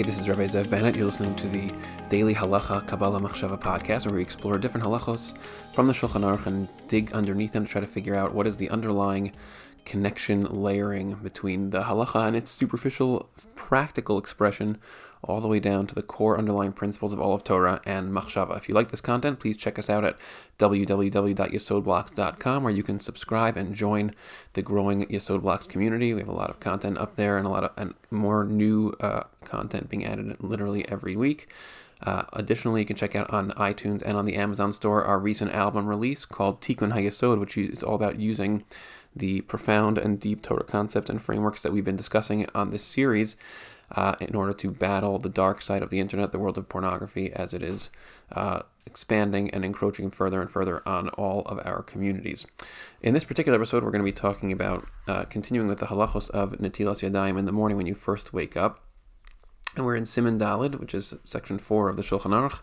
This is Rabbi Zev Bennett. You're listening to the Daily Halacha Kabbalah Machshava podcast, where we explore different halachos from the Shulchan Aruch and dig underneath them to try to figure out what is the underlying connection layering between the halacha and its superficial practical expression all the way down to the core underlying principles of all of Torah and Machshava. If you like this content, please check us out at www.yesodblocks.com where you can subscribe and join the growing Yesod Blocks community. We have a lot of content up there and a lot of and more new uh, content being added literally every week. Uh, additionally, you can check out on iTunes and on the Amazon store our recent album release called Tikkun HaYesod, which is all about using the profound and deep Torah concepts and frameworks that we've been discussing on this series uh, in order to battle the dark side of the internet, the world of pornography, as it is uh, expanding and encroaching further and further on all of our communities. In this particular episode, we're going to be talking about uh, continuing with the halachos of Netilas Yadayim in the morning when you first wake up. And we're in Siman Dalid, which is section 4 of the Shulchan Aruch,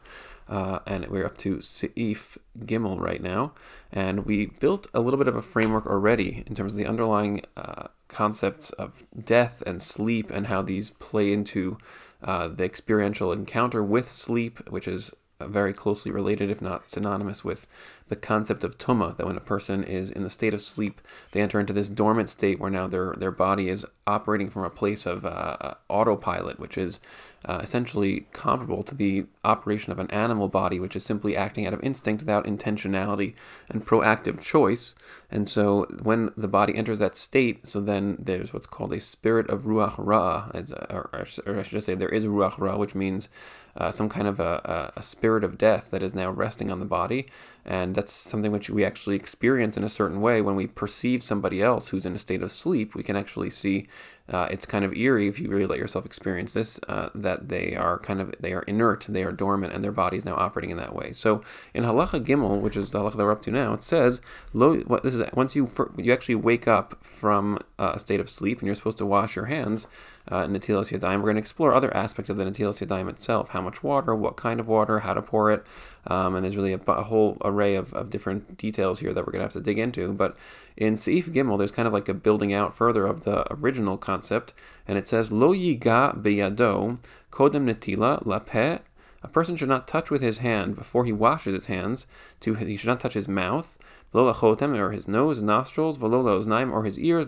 uh, and we're up to Seif Gimel right now. And we built a little bit of a framework already in terms of the underlying uh, concepts of death and sleep and how these play into uh, the experiential encounter with sleep, which is very closely related, if not synonymous, with the concept of tuma. That when a person is in the state of sleep, they enter into this dormant state where now their their body is operating from a place of uh, autopilot, which is uh, essentially comparable to the operation of an animal body, which is simply acting out of instinct without intentionality and proactive choice. And so, when the body enters that state, so then there's what's called a spirit of ruach ra, or, or I should just say, there is ruach ra, which means uh, some kind of a, a, spirit of death that is now resting on the body. And that's something which we actually experience in a certain way when we perceive somebody else who's in a state of sleep. We can actually see uh, it's kind of eerie if you really let yourself experience this uh, that they are kind of they are inert, they are dormant, and their body is now operating in that way. So in halacha gimel, which is the halacha that we're up to now, it says lo. What this is once you you actually wake up from uh, a state of sleep and you're supposed to wash your hands uh, Netilas Yadayim. We're going to explore other aspects of the Netilas Yadayim itself how much water, what kind of water, how to pour it. Um, and there's really a, a, whole array of, of different details here that we're going to have to dig into. But in Seif Gimel, there's kind of like a building out further of the original concept. And it says, Lo yiga beyado kodem netila lapeh. A person should not touch with his hand before he washes his hands. To he should not touch his mouth V'lo lachotem, or his nose, nostrils, v'lo laoznaim, or his ears,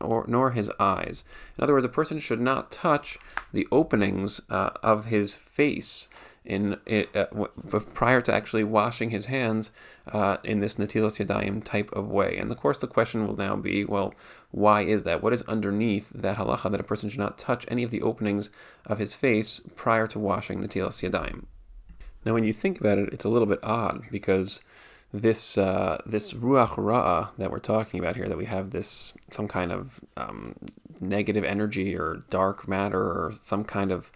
or nor his eyes. In other words, a person should not touch the openings uh, of his face in it, uh, prior to actually washing his hands uh, in this natilas yadayim type of way. And of course, the question will now be, well, why is that? What is underneath that halacha that a person should not touch any of the openings of his face prior to washing natilas yadayim? Now, when you think about it, it's a little bit odd because this uh, this ruach ra'ah that we're talking about here, that we have this some kind of um, negative energy or dark matter or some kind of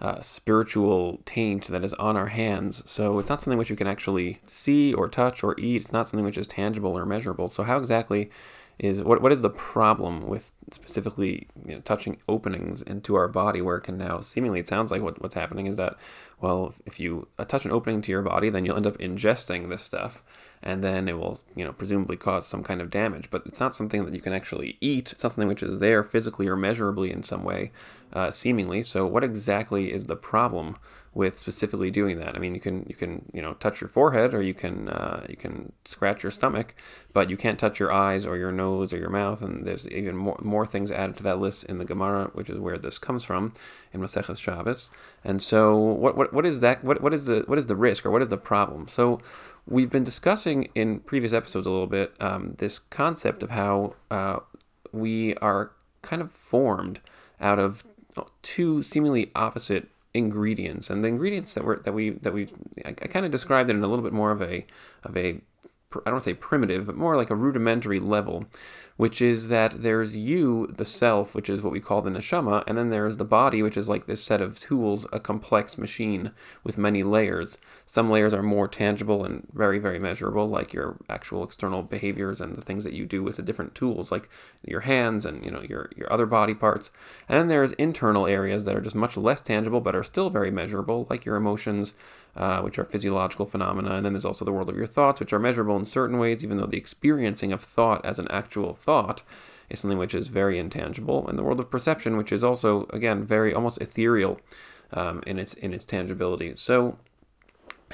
uh, spiritual taint that is on our hands. So it's not something which you can actually see or touch or eat. It's not something which is tangible or measurable. So how exactly is what what is the problem with specifically you know, touching openings into our body where it can now seemingly it sounds like what, what's happening is that well if you touch an opening to your body then you'll end up ingesting this stuff and then it will you know presumably cause some kind of damage but it's not something that you can actually eat it's not something which is there physically or measurably in some way uh, seemingly so what exactly is the problem with specifically doing that. I mean, you can you can you know touch your forehead or you can uh, you can scratch your stomach, but you can't touch your eyes or your nose or your mouth. And there's even more more things added to that list in the Gemara, which is where this comes from in Maseches Shabbos. And so, what what what is that? What what is the what is the risk or what is the problem? So. We've been discussing in previous episodes a little bit um, this concept of how uh, we are kind of formed out of two seemingly opposite ingredients. And the ingredients that were that we that we I, I kind of described it in a little bit more of a of a I don't want to say primitive, but more like a rudimentary level, which is that there's you, the self, which is what we call the neshama, and then there's the body, which is like this set of tools, a complex machine with many layers. Some layers are more tangible and very, very measurable, like your actual external behaviors and the things that you do with the different tools, like your hands and you know your your other body parts. And then there's internal areas that are just much less tangible, but are still very measurable, like your emotions, uh, which are physiological phenomena. And then there's also the world of your thoughts, which are measurable in certain ways, even though the experiencing of thought as an actual thought is something which is very intangible, and the world of perception, which is also again very almost ethereal um, in its in its tangibility. So,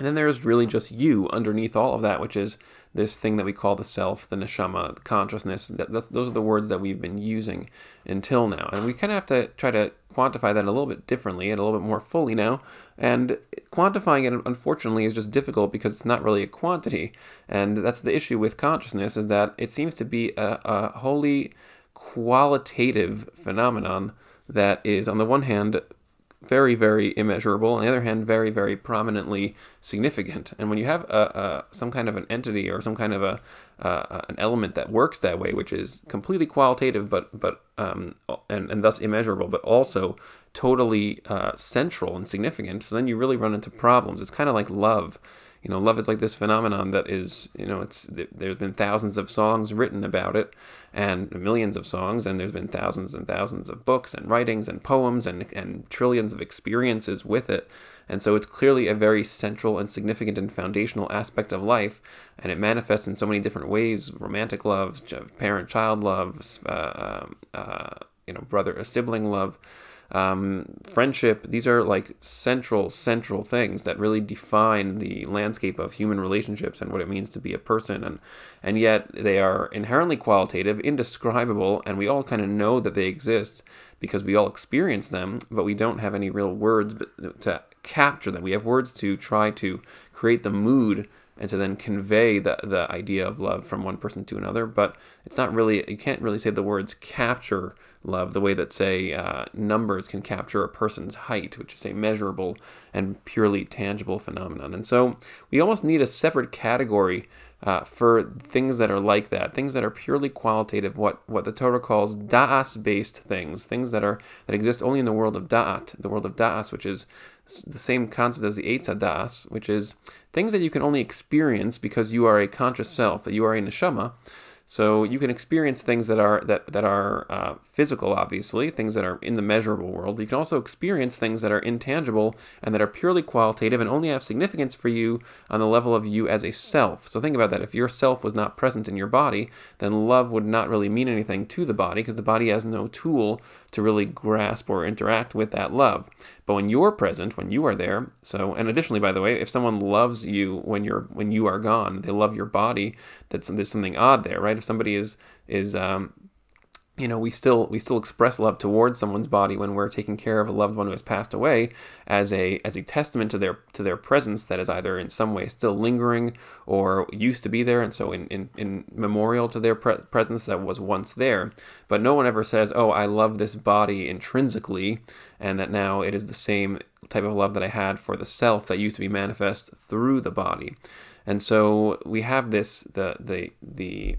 and then there's really just you underneath all of that, which is this thing that we call the self, the neshama, consciousness. That, those are the words that we've been using until now, and we kind of have to try to quantify that a little bit differently and a little bit more fully now. And quantifying it, unfortunately, is just difficult because it's not really a quantity. And that's the issue with consciousness is that it seems to be a, a wholly qualitative phenomenon that is, on the one hand, very, very immeasurable. On the other hand, very, very prominently significant. And when you have a, a some kind of an entity or some kind of a uh, an element that works that way, which is completely qualitative, but but um, and and thus immeasurable, but also totally uh, central and significant, so then you really run into problems. It's kind of like love you know, love is like this phenomenon that is, you know, it's there's been thousands of songs written about it, and millions of songs, and there's been thousands and thousands of books and writings and poems and and trillions of experiences with it, and so it's clearly a very central and significant and foundational aspect of life, and it manifests in so many different ways: romantic love, parent-child love, uh, um, uh, you know, brother, a sibling love um, friendship, these are like central, central things that really define the landscape of human relationships and what it means to be a person. And, and yet they are inherently qualitative, indescribable, and we all kind of know that they exist because we all experience them, but we don't have any real words to capture them. We have words to try to create the mood and to then convey the, the idea of love from one person to another. But it's not really, you can't really say the words capture love the way that, say, uh, numbers can capture a person's height, which is a measurable and purely tangible phenomenon. And so we almost need a separate category uh, for things that are like that, things that are purely qualitative, what, what the Torah calls da'as based things, things that are that exist only in the world of da'at, the world of da'as, which is the same concept as the Eitz Hadas, which is things that you can only experience because you are a conscious self, that you are a neshama, so you can experience things that are that that are uh, physical, obviously, things that are in the measurable world. But you can also experience things that are intangible and that are purely qualitative and only have significance for you on the level of you as a self. So think about that. If your self was not present in your body, then love would not really mean anything to the body because the body has no tool to really grasp or interact with that love. But when you're present, when you are there, so and additionally, by the way, if someone loves you when you're when you are gone, they love your body. That's there's something odd there, right? If somebody is is um, you know we still we still express love towards someone's body when we're taking care of a loved one who has passed away as a as a testament to their to their presence that is either in some way still lingering or used to be there and so in in, in memorial to their pre- presence that was once there. But no one ever says oh i love this body intrinsically and that now it is the same type of love that i had for the self that used to be manifest through the body. And so we have this the the the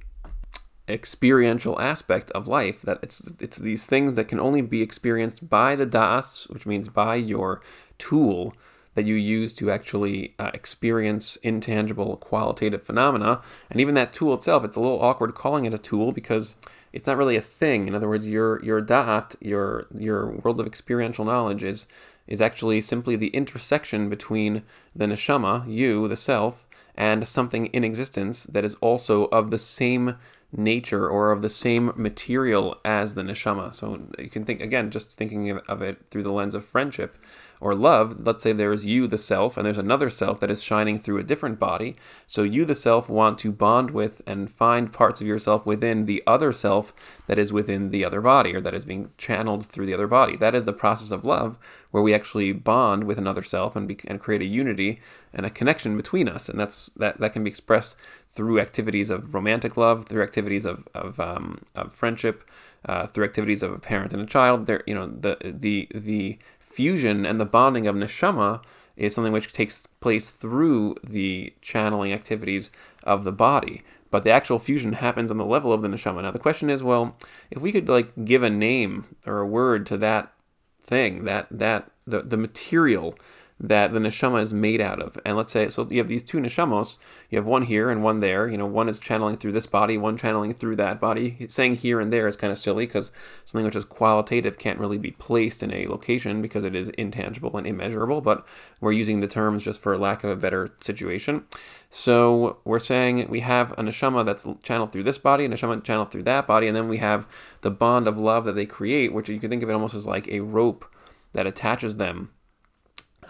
experiential aspect of life that it's it's these things that can only be experienced by the das which means by your tool that you use to actually uh, experience intangible qualitative phenomena. And even that tool itself it's a little awkward calling it a tool because it's not really a thing. In other words your your da'at your your world of experiential knowledge is is actually simply the intersection between the neshama you the self and something in existence that is also of the same nature or of the same material as the neshama. So you can think, again, just thinking of it through the lens of friendship or love, let's say there's you, the self, and there's another self that is shining through a different body. So you, the self, want to bond with and find parts of yourself within the other self that is within the other body or that is being channeled through the other body. That is the process of love, where we actually bond with another self and, be, and create a unity and a connection between us. And that's that, that can be expressed through activities of romantic love, through activities of, of, um, of friendship, uh, through activities of a parent and a child. There, you know, the the the fusion and the bonding of neshama is something which takes place through the channeling activities of the body. But the actual fusion happens on the level of the neshama. Now the question is, well, if we could like give a name or a word to that thing, that that the the material that the neshama is made out of. And let's say, so you have these two neshamos, you have one here and one there. You know, one is channeling through this body, one channeling through that body. Saying here and there is kind of silly because something which is qualitative can't really be placed in a location because it is intangible and immeasurable, but we're using the terms just for lack of a better situation. So we're saying we have a neshama that's channeled through this body, a neshama channeled through that body, and then we have the bond of love that they create, which you can think of it almost as like a rope that attaches them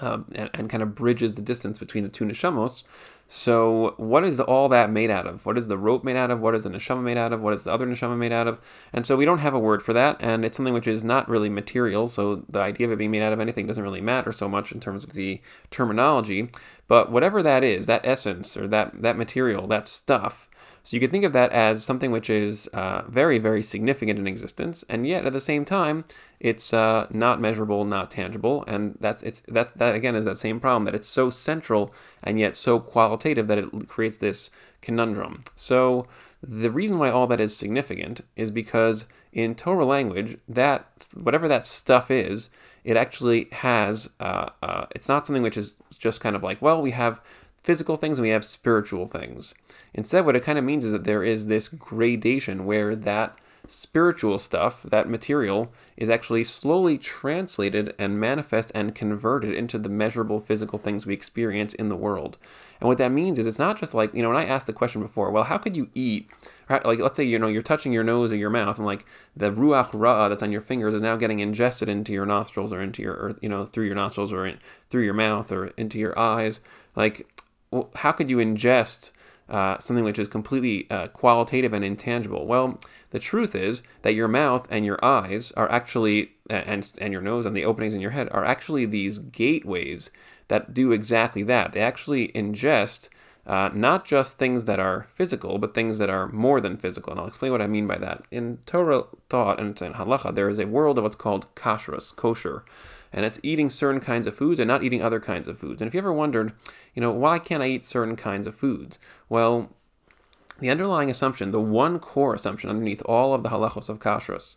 um, and, and, kind of bridges the distance between the two neshamos. So, what is all that made out of? What is the rope made out of? What is the neshama made out of? What is the other neshama made out of? And so, we don't have a word for that, and it's something which is not really material. So, the idea of it being made out of anything doesn't really matter so much in terms of the terminology. But whatever that is, that essence or that that material, that stuff, so you could think of that as something which is uh, very, very significant in existence, and yet at the same time, it's uh, not measurable, not tangible, and that's it's that that again is that same problem that it's so central and yet so qualitative that it creates this conundrum. So the reason why all that is significant is because in Torah language, that whatever that stuff is, it actually has. Uh, uh, it's not something which is just kind of like, well, we have physical things and we have spiritual things. Instead, what it kind of means is that there is this gradation where that spiritual stuff, that material, is actually slowly translated and manifest and converted into the measurable physical things we experience in the world. And what that means is it's not just like, you know, when I asked the question before, well, how could you eat? Like, let's say, you know, you're touching your nose or your mouth, and like the ruach ra that's on your fingers is now getting ingested into your nostrils or into your, or, you know, through your nostrils or in, through your mouth or into your eyes. Like, well, how could you ingest uh, something which is completely uh, qualitative and intangible? Well, the truth is that your mouth and your eyes are actually, and, and your nose and the openings in your head are actually these gateways that do exactly that. They actually ingest uh, not just things that are physical, but things that are more than physical. And I'll explain what I mean by that. In Torah thought and in halacha, there is a world of what's called kashrus, kosher and it's eating certain kinds of foods and not eating other kinds of foods. And if you ever wondered, you know, why can't I eat certain kinds of foods? Well, the underlying assumption, the one core assumption underneath all of the halachos of kashrus,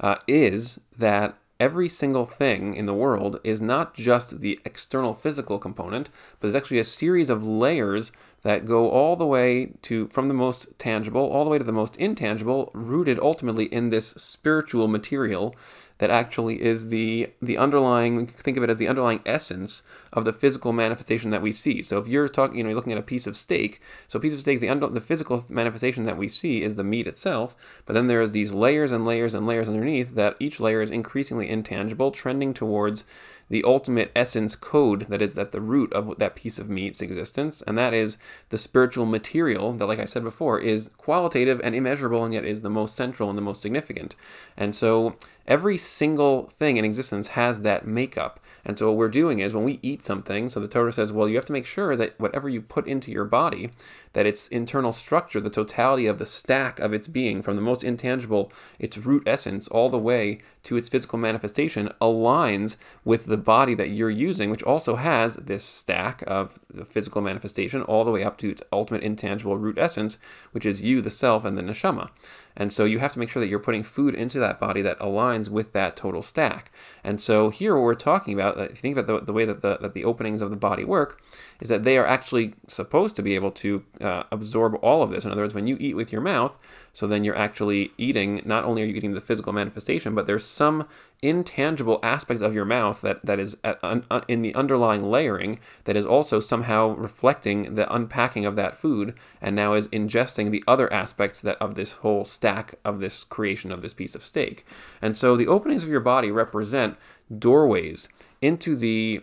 uh, is that every single thing in the world is not just the external physical component, but there's actually a series of layers that go all the way to from the most tangible all the way to the most intangible, rooted ultimately in this spiritual material that actually is the the underlying think of it as the underlying essence of the physical manifestation that we see. So if you're talking, you know, you're looking at a piece of steak. So a piece of steak, the under, the physical manifestation that we see is the meat itself. But then there's these layers and layers and layers underneath that each layer is increasingly intangible, trending towards the ultimate essence code that is at the root of that piece of meat's existence, and that is the spiritual material that, like I said before, is qualitative and immeasurable, and yet is the most central and the most significant. And so every single thing in existence has that makeup. And so what we're doing is when we eat something, so the Torah says, well, you have to make sure that whatever you put into your body, that its internal structure, the totality of the stack of its being, from the most intangible, its root essence, all the way to its physical manifestation, aligns with the body that you're using, which also has this stack of the physical manifestation, all the way up to its ultimate intangible root essence, which is you, the self, and the neshama. And so you have to make sure that you're putting food into that body that aligns with that total stack. And so here, what we're talking about, if you think about the, the way that the, that the openings of the body work, is that they are actually supposed to be able to uh, absorb all of this. In other words, when you eat with your mouth, so then you're actually eating, not only are you eating the physical manifestation, but there's some intangible aspect of your mouth that, that is at, un, un, in the underlying layering that is also somehow reflecting the unpacking of that food and now is ingesting the other aspects that of this whole stack of this creation of this piece of steak. And so the openings of your body represent doorways into the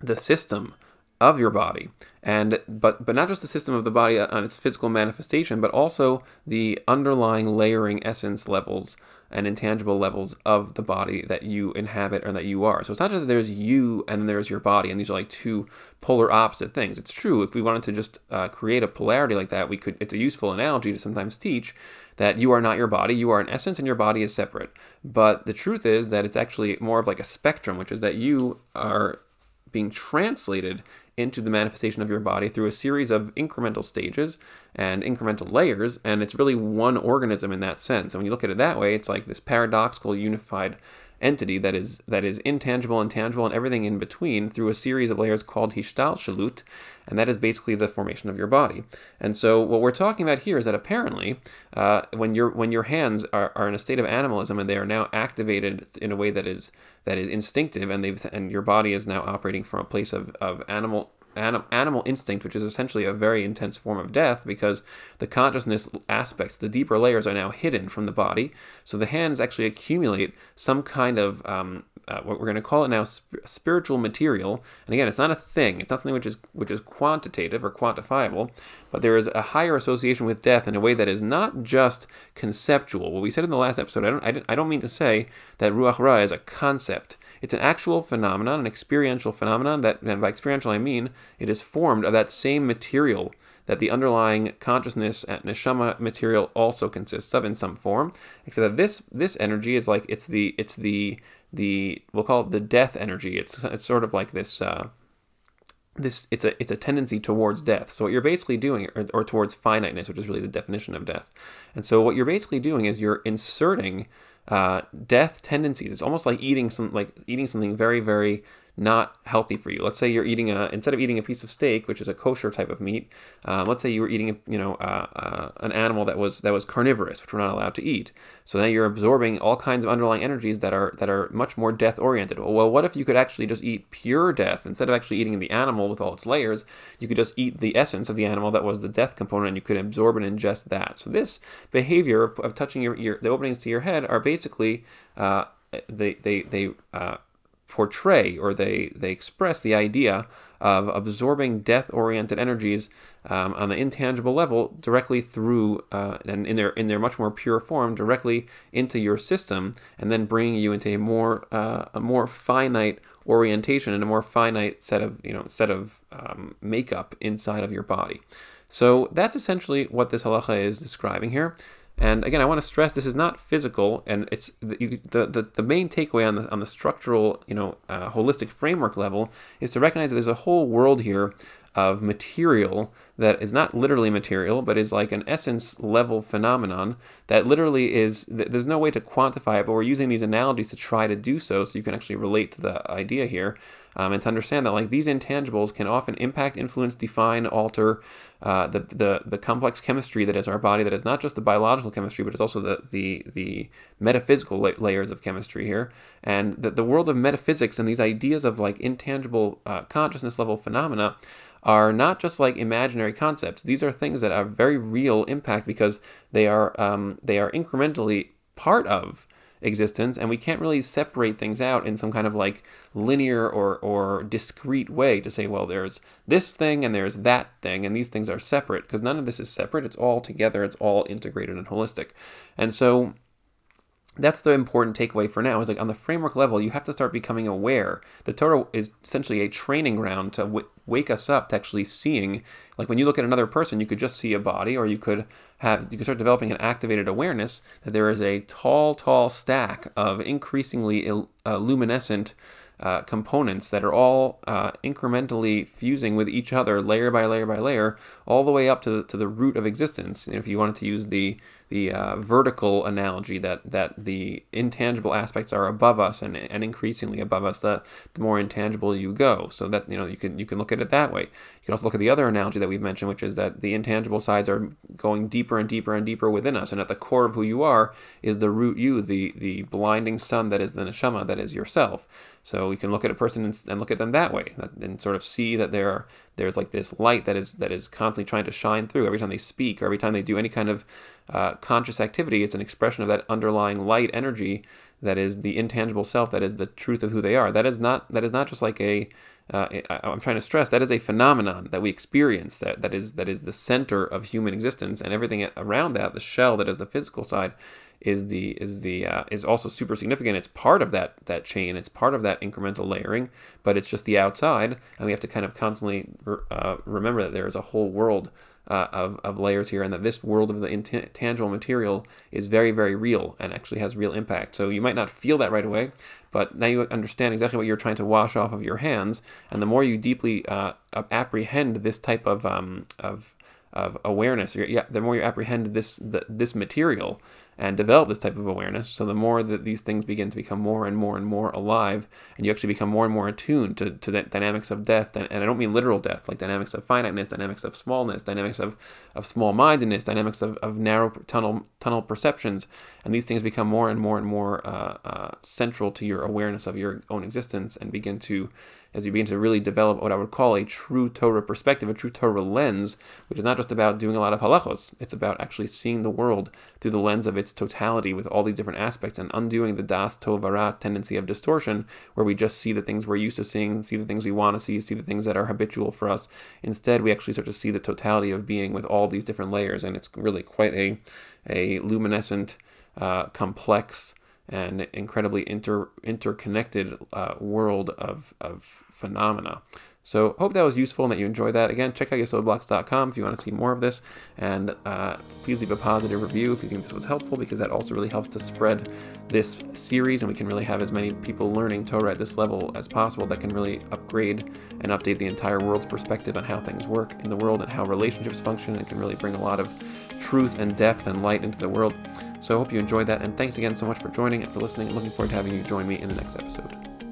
the system of your body and but but not just the system of the body on its physical manifestation but also the underlying layering essence levels and intangible levels of the body that you inhabit or that you are. So it's not just that there's you and there's your body, and these are like two polar opposite things. It's true. If we wanted to just uh, create a polarity like that, we could. It's a useful analogy to sometimes teach that you are not your body. You are an essence, and your body is separate. But the truth is that it's actually more of like a spectrum, which is that you are being translated into the manifestation of your body through a series of incremental stages and incremental layers, and it's really one organism in that sense. And when you look at it that way, it's like this paradoxical, unified entity that is that is intangible and tangible and everything in between through a series of layers called hishtalshelut, and that is basically the formation of your body. And so what we're talking about here is that apparently, uh, when your when your hands are, are in a state of animalism and they are now activated in a way that is that is instinctive, and they've and your body is now operating from a place of, of animal anim- animal instinct, which is essentially a very intense form of death because the consciousness aspects, the deeper layers, are now hidden from the body. So the hands actually accumulate some kind of um, uh, what we're going to call it now sp- spiritual material. And again, it's not a thing. It's not something which is which is quantitative or quantifiable, but there is a higher association with death in a way that is not just conceptual. What we said in the last episode, I don't I, I don't mean to say that ruach ra is a concept. It's an actual phenomenon, an experiential phenomenon that, and by experiential I mean it is formed of that same material that the underlying consciousness and neshama material also consists of in some form. Except that this this energy is like it's the it's the the we'll call it the death energy. It's it's sort of like this. Uh, this it's a it's a tendency towards death. So what you're basically doing, or, or towards finiteness, which is really the definition of death. And so what you're basically doing is you're inserting uh, death tendencies. It's almost like eating some like eating something very very not healthy for you. Let's say you're eating a instead of eating a piece of steak, which is a kosher type of meat. Um, let's say you were eating a, you know uh, uh, an animal that was that was carnivorous, which we're not allowed to eat. So now you're absorbing all kinds of underlying energies that are that are much more death oriented. Well, what if you could actually just eat pure death instead of actually eating the animal with all its layers? You could just eat the essence of the animal that was the death component, and you could absorb and ingest that. So this behavior of touching your, your the openings to your head are basically uh, they they they uh, portray or they, they express the idea of absorbing death oriented energies um, on the intangible level directly through uh, and in their in their much more pure form directly into your system and then bringing you into a more uh, a more finite orientation and a more finite set of you know set of um, makeup inside of your body. So that's essentially what this halacha is describing here and again, I want to stress this is not physical, and it's the, you, the, the, the main takeaway on the on the structural, you know, uh, holistic framework level is to recognize that there's a whole world here of material that is not literally material, but is like an essence level phenomenon that literally is. There's no way to quantify it, but we're using these analogies to try to do so, so you can actually relate to the idea here um, and to understand that like these intangibles can often impact, influence, define, alter uh, the, the the complex chemistry that is our body. That is not just the biological chemistry, but it's also the the the metaphysical la- layers of chemistry here, and the the world of metaphysics and these ideas of like intangible uh, consciousness level phenomena are not just like imaginary concepts. These are things that have very real impact because they are um, they are incrementally part of existence and we can't really separate things out in some kind of like linear or or discrete way to say well there's this thing and there's that thing and these things are separate because none of this is separate. It's all together. It's all integrated and holistic. And so that's the important takeaway for now is like on the framework level you have to start becoming aware the torah is essentially a training ground to w- wake us up to actually seeing like when you look at another person you could just see a body or you could have you could start developing an activated awareness that there is a tall tall stack of increasingly il- uh, luminescent uh, components that are all uh, incrementally fusing with each other, layer by layer by layer, all the way up to the, to the root of existence. And if you wanted to use the the uh, vertical analogy that that the intangible aspects are above us and, and increasingly above us, the, the more intangible you go. So that you know you can you can look at it that way. You can also look at the other analogy that we've mentioned, which is that the intangible sides are going deeper and deeper and deeper within us, and at the core of who you are is the root you, the the blinding sun that is the neshama, that is yourself. So we can look at a person and, and look at them that way, and sort of see that there there's like this light that is that is constantly trying to shine through every time they speak or every time they do any kind of uh, conscious activity. It's an expression of that underlying light energy that is the intangible self, that is the truth of who they are. That is not that is not just like a uh, I, am trying to stress that is a phenomenon that we experience that that is that is the center of human existence and everything around that the shell that is the physical side is the is the uh, is also super significant. It's part of that that chain. It's part of that incremental layering, but it's just the outside, and we have to kind of constantly uh, remember that there is a whole world uh, of, of layers here, and that this world of the intangible material is very, very real and actually has real impact. So you might not feel that right away, but now you understand exactly what you're trying to wash off of your hands, and the more you deeply uh, apprehend this type of um, of of awareness, yeah, the more you apprehend this the, this material, and develop this type of awareness. So the more that these things begin to become more and more and more alive, and you actually become more and more attuned to, to the dynamics of death, and, I don't mean literal death, like dynamics of finiteness, dynamics of smallness, dynamics of, of small-mindedness, dynamics of, of narrow tunnel tunnel perceptions, and these things become more and more and more uh, uh, central to your awareness of your own existence, and begin to as you begin to really develop what I would call a true Torah perspective, a true Torah lens, which is not just about doing a lot of halachos. It's about actually seeing the world through the lens of its totality with all these different aspects and undoing the das tovara tendency of distortion, where we just see the things we're used to seeing, see the things we want to see, see the things that are habitual for us. Instead, we actually start to see the totality of being with all these different layers, and it's really quite a, a luminescent, uh, complex, and incredibly inter interconnected uh, world of, of phenomena. So hope that was useful and that you enjoyed that. Again, check out yesodblocks.com if you want to see more of this, and uh, please leave a positive review if you think this was helpful, because that also really helps to spread this series, and we can really have as many people learning Torah at this level as possible that can really upgrade and update the entire world's perspective on how things work in the world and how relationships function, and can really bring a lot of truth and depth and light into the world. So I hope you enjoyed that, and thanks again so much for joining and for listening. I'm Looking forward to having you join me in the next episode.